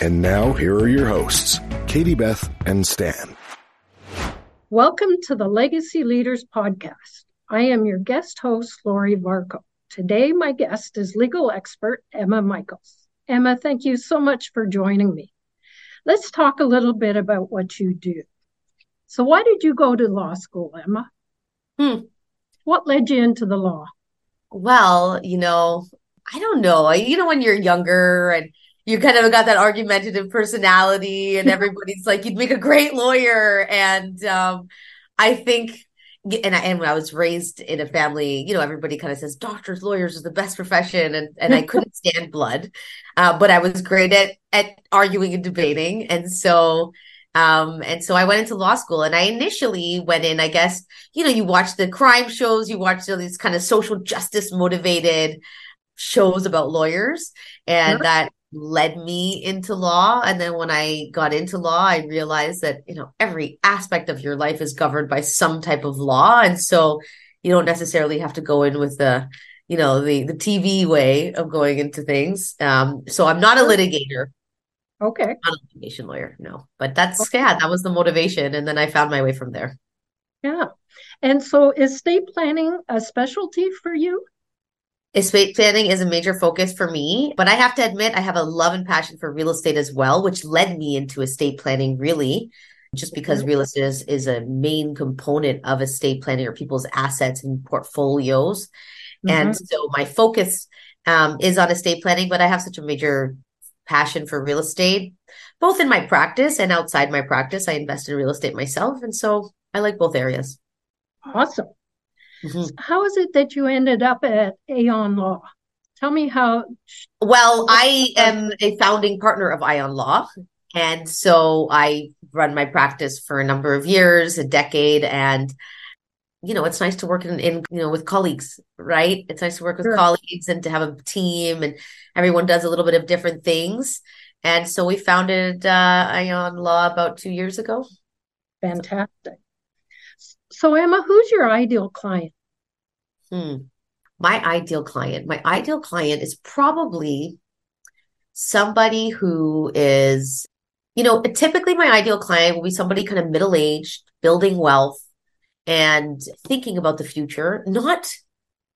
And now, here are your hosts, Katie Beth and Stan. Welcome to the Legacy Leaders Podcast. I am your guest host, Lori Varco. Today, my guest is legal expert Emma Michaels. Emma, thank you so much for joining me. Let's talk a little bit about what you do. So, why did you go to law school, Emma? Hmm. What led you into the law? Well, you know, I don't know. You know, when you're younger and you kind of got that argumentative personality, and everybody's like, you'd make a great lawyer. And um, I think, and I, and when I was raised in a family, you know, everybody kind of says doctors, lawyers are the best profession, and and I couldn't stand blood, uh, but I was great at at arguing and debating, and so um, and so I went into law school and I initially went in, I guess, you know, you watch the crime shows, you watch these kind of social justice motivated shows about lawyers. And that led me into law. And then when I got into law, I realized that, you know, every aspect of your life is governed by some type of law. And so you don't necessarily have to go in with the, you know, the the TV way of going into things. Um, so I'm not a litigator Okay. Not a litigation lawyer, no. But that's okay. yeah, that was the motivation. And then I found my way from there. Yeah. And so is estate planning a specialty for you? Estate planning is a major focus for me, but I have to admit I have a love and passion for real estate as well, which led me into estate planning really, just because mm-hmm. real estate is, is a main component of estate planning or people's assets and portfolios. Mm-hmm. And so my focus um, is on estate planning, but I have such a major passion for real estate, both in my practice and outside my practice. I invest in real estate myself. And so I like both areas. Awesome. Mm-hmm. How is it that you ended up at Aion Law? Tell me how. Well, I am a founding partner of Aion Law. And so I run my practice for a number of years, a decade. And you know, it's nice to work in, in, you know, with colleagues, right? It's nice to work with sure. colleagues and to have a team and everyone does a little bit of different things. And so we founded uh, Aion Law about two years ago. Fantastic. So, Emma, who's your ideal client? Hmm. My ideal client. My ideal client is probably somebody who is, you know, typically my ideal client will be somebody kind of middle aged, building wealth, and thinking about the future, not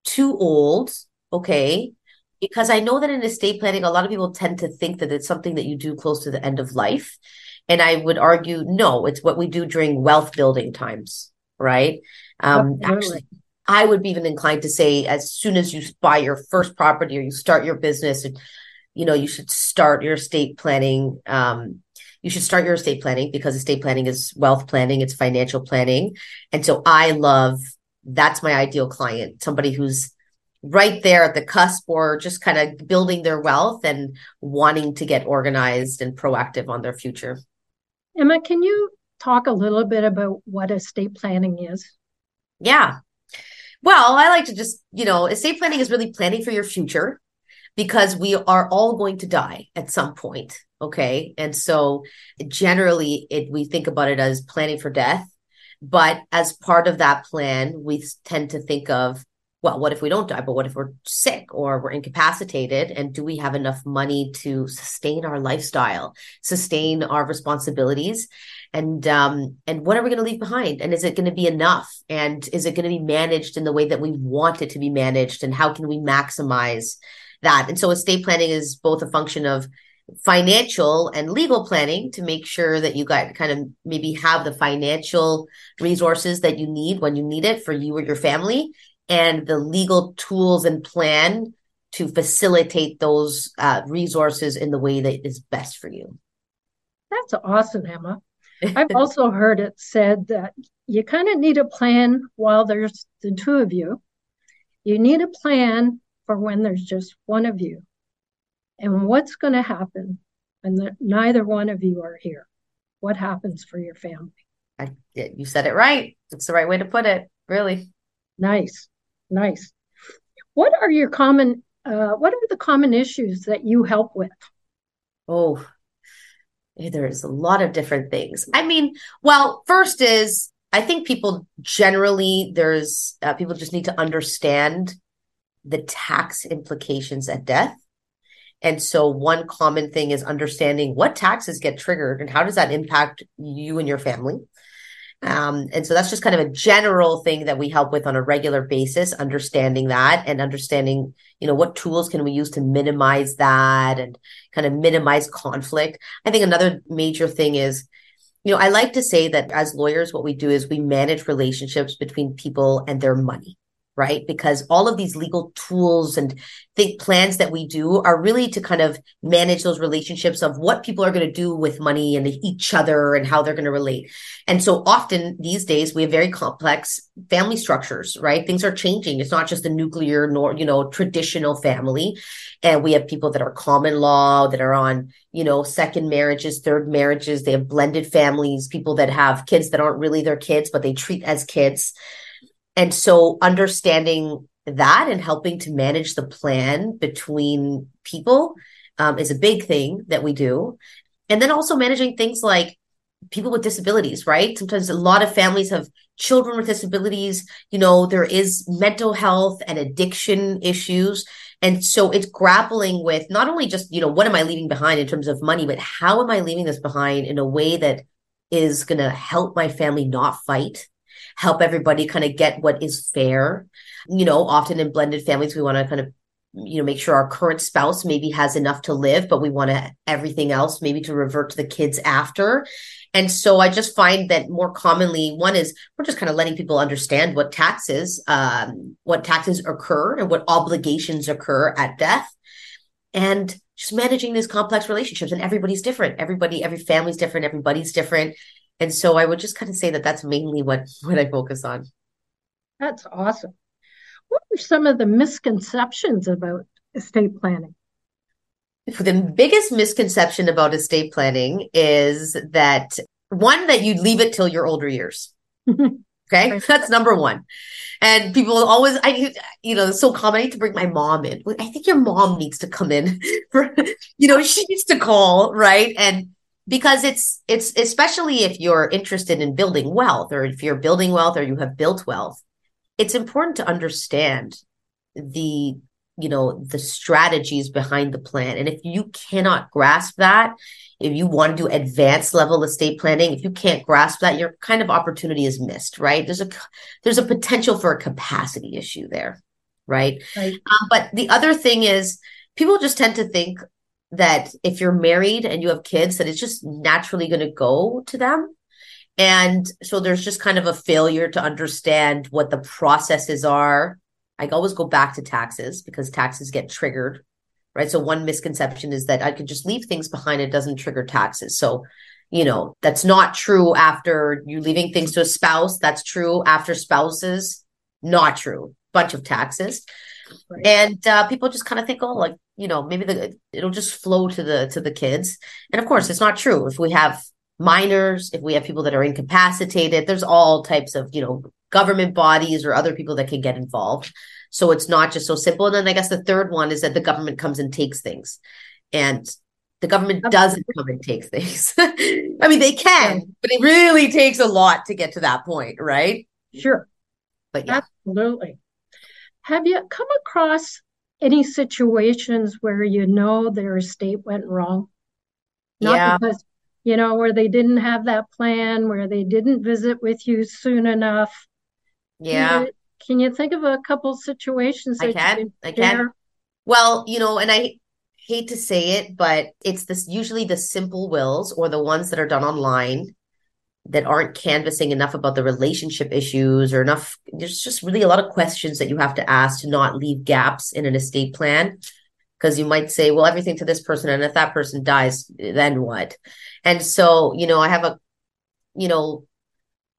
too old, okay? Because I know that in estate planning, a lot of people tend to think that it's something that you do close to the end of life. And I would argue, no, it's what we do during wealth building times, right? Um, actually, I would be even inclined to say as soon as you buy your first property or you start your business, you know, you should start your estate planning um, you should start your estate planning because estate planning is wealth planning, it's financial planning. And so I love that's my ideal client, somebody who's right there at the cusp or just kind of building their wealth and wanting to get organized and proactive on their future. Emma, can you talk a little bit about what estate planning is? Yeah. Well, I like to just, you know, estate planning is really planning for your future because we are all going to die at some point okay and so generally it we think about it as planning for death but as part of that plan we tend to think of well what if we don't die but what if we're sick or we're incapacitated? And do we have enough money to sustain our lifestyle sustain our responsibilities? And um and what are we going to leave behind? And is it going to be enough? And is it going to be managed in the way that we want it to be managed? And how can we maximize that? And so estate planning is both a function of financial and legal planning to make sure that you got kind of maybe have the financial resources that you need when you need it for you or your family and the legal tools and plan to facilitate those uh, resources in the way that is best for you that's awesome emma i've also heard it said that you kind of need a plan while there's the two of you you need a plan for when there's just one of you and what's going to happen when the, neither one of you are here? What happens for your family? I, you said it right. It's the right way to put it. Really nice, nice. What are your common? Uh, what are the common issues that you help with? Oh, there's a lot of different things. I mean, well, first is I think people generally there's uh, people just need to understand the tax implications at death. And so one common thing is understanding what taxes get triggered and how does that impact you and your family. Um, and so that's just kind of a general thing that we help with on a regular basis, understanding that and understanding, you know, what tools can we use to minimize that and kind of minimize conflict. I think another major thing is, you know, I like to say that as lawyers, what we do is we manage relationships between people and their money right? Because all of these legal tools and think plans that we do are really to kind of manage those relationships of what people are going to do with money and each other and how they're going to relate. And so often these days we have very complex family structures, right? Things are changing. It's not just the nuclear nor, you know, traditional family. And we have people that are common law that are on, you know, second marriages, third marriages. They have blended families, people that have kids that aren't really their kids, but they treat as kids. And so understanding that and helping to manage the plan between people um, is a big thing that we do. And then also managing things like people with disabilities, right? Sometimes a lot of families have children with disabilities. You know, there is mental health and addiction issues. And so it's grappling with not only just, you know, what am I leaving behind in terms of money, but how am I leaving this behind in a way that is going to help my family not fight help everybody kind of get what is fair. You know, often in blended families, we want to kind of you know make sure our current spouse maybe has enough to live but we want to everything else maybe to revert to the kids after. And so i just find that more commonly one is we're just kind of letting people understand what taxes um, what taxes occur and what obligations occur at death and just managing these complex relationships and everybody's different. Everybody every family's different everybody's different and so I would just kind of say that that's mainly what what I focus on. That's awesome. What are some of the misconceptions about estate planning? The biggest misconception about estate planning is that one that you leave it till your older years. Okay, that's number one. And people always, I, you know, it's so common. I need to bring my mom in. I think your mom needs to come in for, you know, she needs to call, right? And because it's it's especially if you're interested in building wealth or if you're building wealth or you have built wealth it's important to understand the you know the strategies behind the plan. And if you cannot grasp that if you want to do advanced level estate planning if you can't grasp that your kind of opportunity is missed right? There's a there's a potential for a capacity issue there right, right. Um, but the other thing is people just tend to think that if you're married and you have kids, that it's just naturally going to go to them. And so there's just kind of a failure to understand what the processes are. I always go back to taxes because taxes get triggered, right? So one misconception is that I could just leave things behind. It doesn't trigger taxes. So, you know, that's not true after you leaving things to a spouse. That's true after spouses. Not true. Bunch of taxes. Right. And uh, people just kind of think, oh, like you know, maybe the it'll just flow to the to the kids. And of course, it's not true. If we have minors, if we have people that are incapacitated, there's all types of you know government bodies or other people that can get involved. So it's not just so simple. And then I guess the third one is that the government comes and takes things, and the government doesn't come and take things. I mean, they can, but it really takes a lot to get to that point, right? Sure. But yeah. Absolutely. Have you come across any situations where you know their estate went wrong? Not yeah. because, you know, where they didn't have that plan, where they didn't visit with you soon enough. Yeah. Can you, can you think of a couple situations? I can. I can. Well, you know, and I hate to say it, but it's this usually the simple wills or the ones that are done online that aren't canvassing enough about the relationship issues or enough there's just really a lot of questions that you have to ask to not leave gaps in an estate plan. Because you might say well everything to this person and if that person dies then what? And so you know i have a you know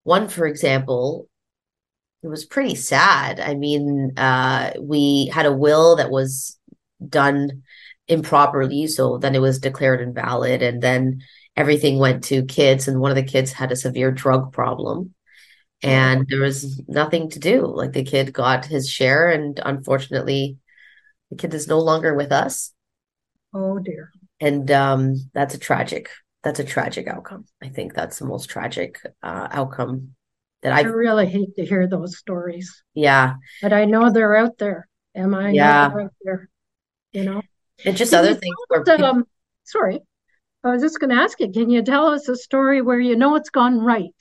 one for example it was pretty sad. I mean uh we had a will that was done improperly so then it was declared invalid and then everything went to kids, and one of the kids had a severe drug problem. And there was nothing to do. Like the kid got his share, and unfortunately, the kid is no longer with us. Oh dear. And um, that's a tragic. That's a tragic outcome. I think that's the most tragic uh, outcome that I really hate to hear those stories, yeah, but I know they're out there. Am I? Yeah. out there? You know. and just other things where people, um, sorry, I was just going to ask you. Can you tell us a story where you know it's gone right?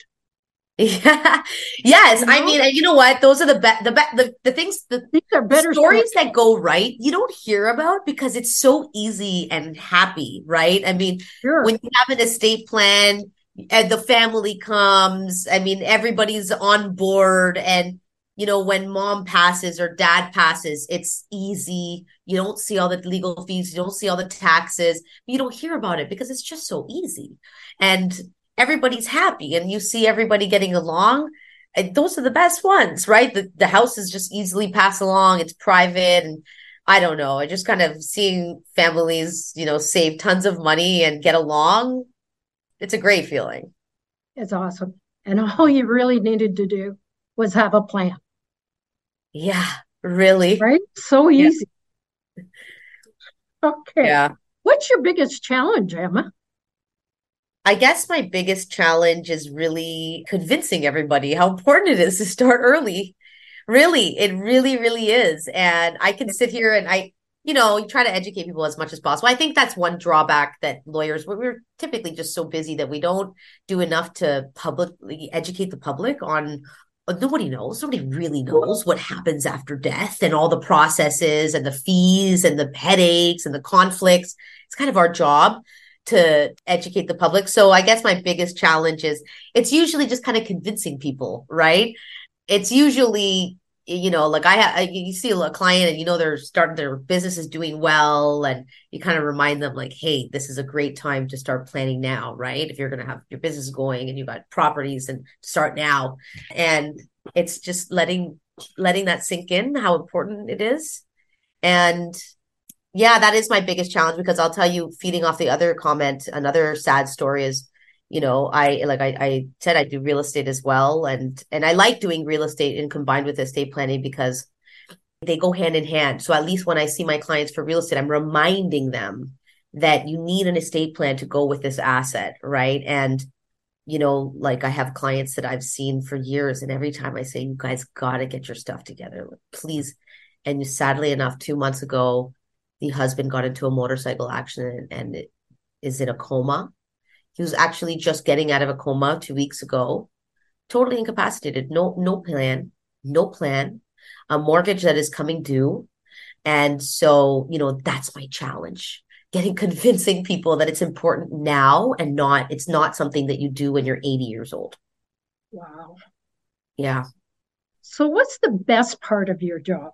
yeah, yes. You I mean, you know what? Those are the be- the be- the the things the These are better stories that go right. You don't hear about because it's so easy and happy, right? I mean, Sure. when you have an estate plan and the family comes, I mean, everybody's on board. And, you know, when mom passes or dad passes, it's easy. You don't see all the legal fees, you don't see all the taxes, you don't hear about it because it's just so easy. And everybody's happy and you see everybody getting along. And those are the best ones, right? The, the house is just easily passed along, it's private and I don't know. I just kind of seeing families, you know, save tons of money and get along. It's a great feeling. It's awesome. And all you really needed to do was have a plan, Yeah, really. right? So Yeah. easy. Okay. Yeah. What's your biggest challenge, Emma? I guess my biggest challenge is really convincing everybody how important it is to start early. Really, it really, really is. And I can sit here and I, you know, try to educate people as much as possible. I think that's one drawback that lawyers, we're typically just so busy that we don't do enough to publicly educate the public on. Nobody knows. Nobody really knows what happens after death and all the processes and the fees and the headaches and the conflicts. It's kind of our job to educate the public. So I guess my biggest challenge is it's usually just kind of convincing people, right? It's usually you know like i ha- you see a client and you know they're starting their business is doing well and you kind of remind them like hey this is a great time to start planning now right? If you're going to have your business going and you got properties and start now. And it's just letting letting that sink in how important it is. And yeah that is my biggest challenge because i'll tell you feeding off the other comment another sad story is you know i like I, I said i do real estate as well and and i like doing real estate and combined with estate planning because they go hand in hand. So at least when i see my clients for real estate i'm reminding them that you need an estate plan to go with this asset right? And you know like i have clients that i've seen for years and every time i say you guys got to get your stuff together please. And sadly enough two months ago the husband got into a motorcycle accident and it is in a coma he was actually just getting out of a coma two weeks ago, totally incapacitated. No, no plan, no plan, a mortgage that is coming due. And so, you know, that's my challenge. Getting convincing people that it's important now and not, it's not something that you do when you're 80 years old. Wow. Yeah. So, what's the best part of your job?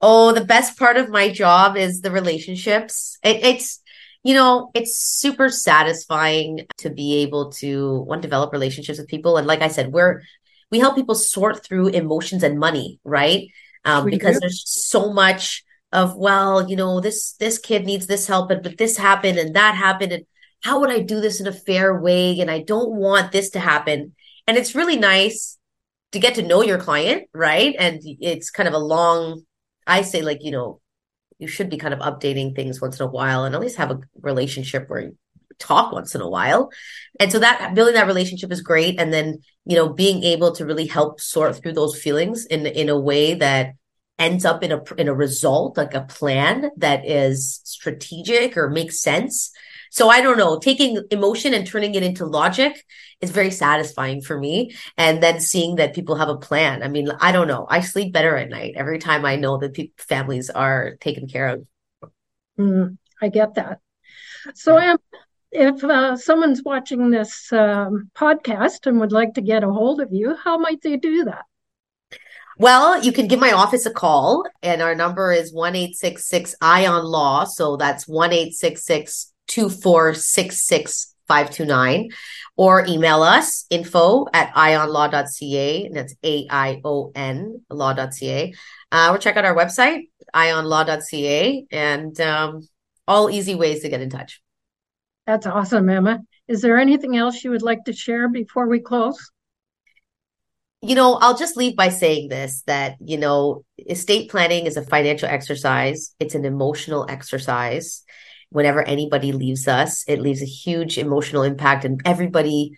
Oh, the best part of my job is the relationships. It, it's, you know, it's super satisfying to be able to one develop relationships with people. And like I said, we're we help people sort through emotions and money, right? Um, because do. there's so much of well, you know, this this kid needs this help, and but this happened and that happened, and how would I do this in a fair way? And I don't want this to happen. And it's really nice to get to know your client, right? And it's kind of a long, I say, like you know, you should be kind of updating things once in a while and at least have a relationship where you talk once in a while. And so that building that relationship is great. And then, you know, being able to really help sort through those feelings in in a way that ends up in a in a result, like a plan that is strategic or makes sense. So I don't know, taking emotion and turning it into logic is very satisfying for me. And then seeing that people have a plan. I mean, I don't know. I sleep better at night every time I know that pe- families are taken care of. Mm, I get that. So, Em, if uh, someone's watching this um, podcast and would like to get a hold of you, how might they do that? Well, you can give my office a call, and our number is one eight six six Aion Law. So that's one eight six six two four six six five two nine, or email us info at aionlaw.ca, and that's A I O N law.ca. Uh, or check out our website aionlaw.ca, and um, all easy ways to get in touch. That's awesome, Emma. Is there anything else you would like to share before we close? You know, I'll just leave by saying this that, you know, estate planning is a financial exercise, it's an emotional exercise. Whenever anybody leaves us, it leaves a huge emotional impact, and everybody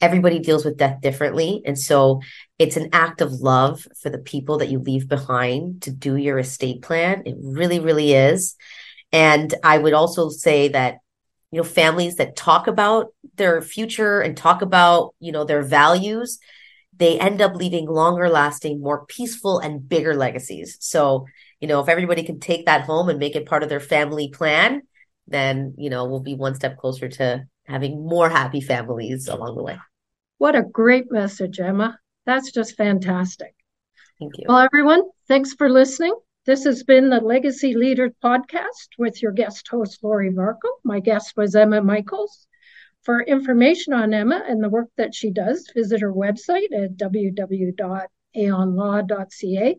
everybody deals with death differently. And so it's an act of love for the people that you leave behind to do your estate plan. It really, really is. And I would also say that, you know, families that talk about their future and talk about, you know, their values, they end up leaving longer lasting, more peaceful and bigger legacies. So, you know, if everybody can take that home and make it part of their family plan, then, you know, we'll be one step closer to having more happy families along the way. What a great message, Emma. That's just fantastic. Thank you. Well, everyone, thanks for listening. This has been the Legacy Leaders podcast with your guest host, Lori Varco. My guest was Emma Michaels. For information on Emma and the work that she does, visit her website at www.aionlaw.ca.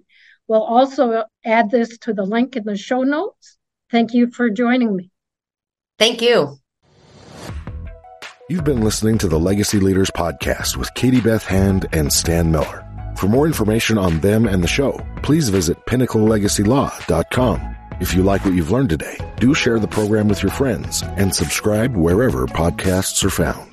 We'll also add this to the link in the show notes. Thank you for joining me. Thank you. You've been listening to the Legacy Leaders podcast with Katie Beth Hand and Stan Miller. For more information on them and the show, please visit pinnaclelegacylaw.com. If you like what you've learned today, do share the program with your friends and subscribe wherever podcasts are found.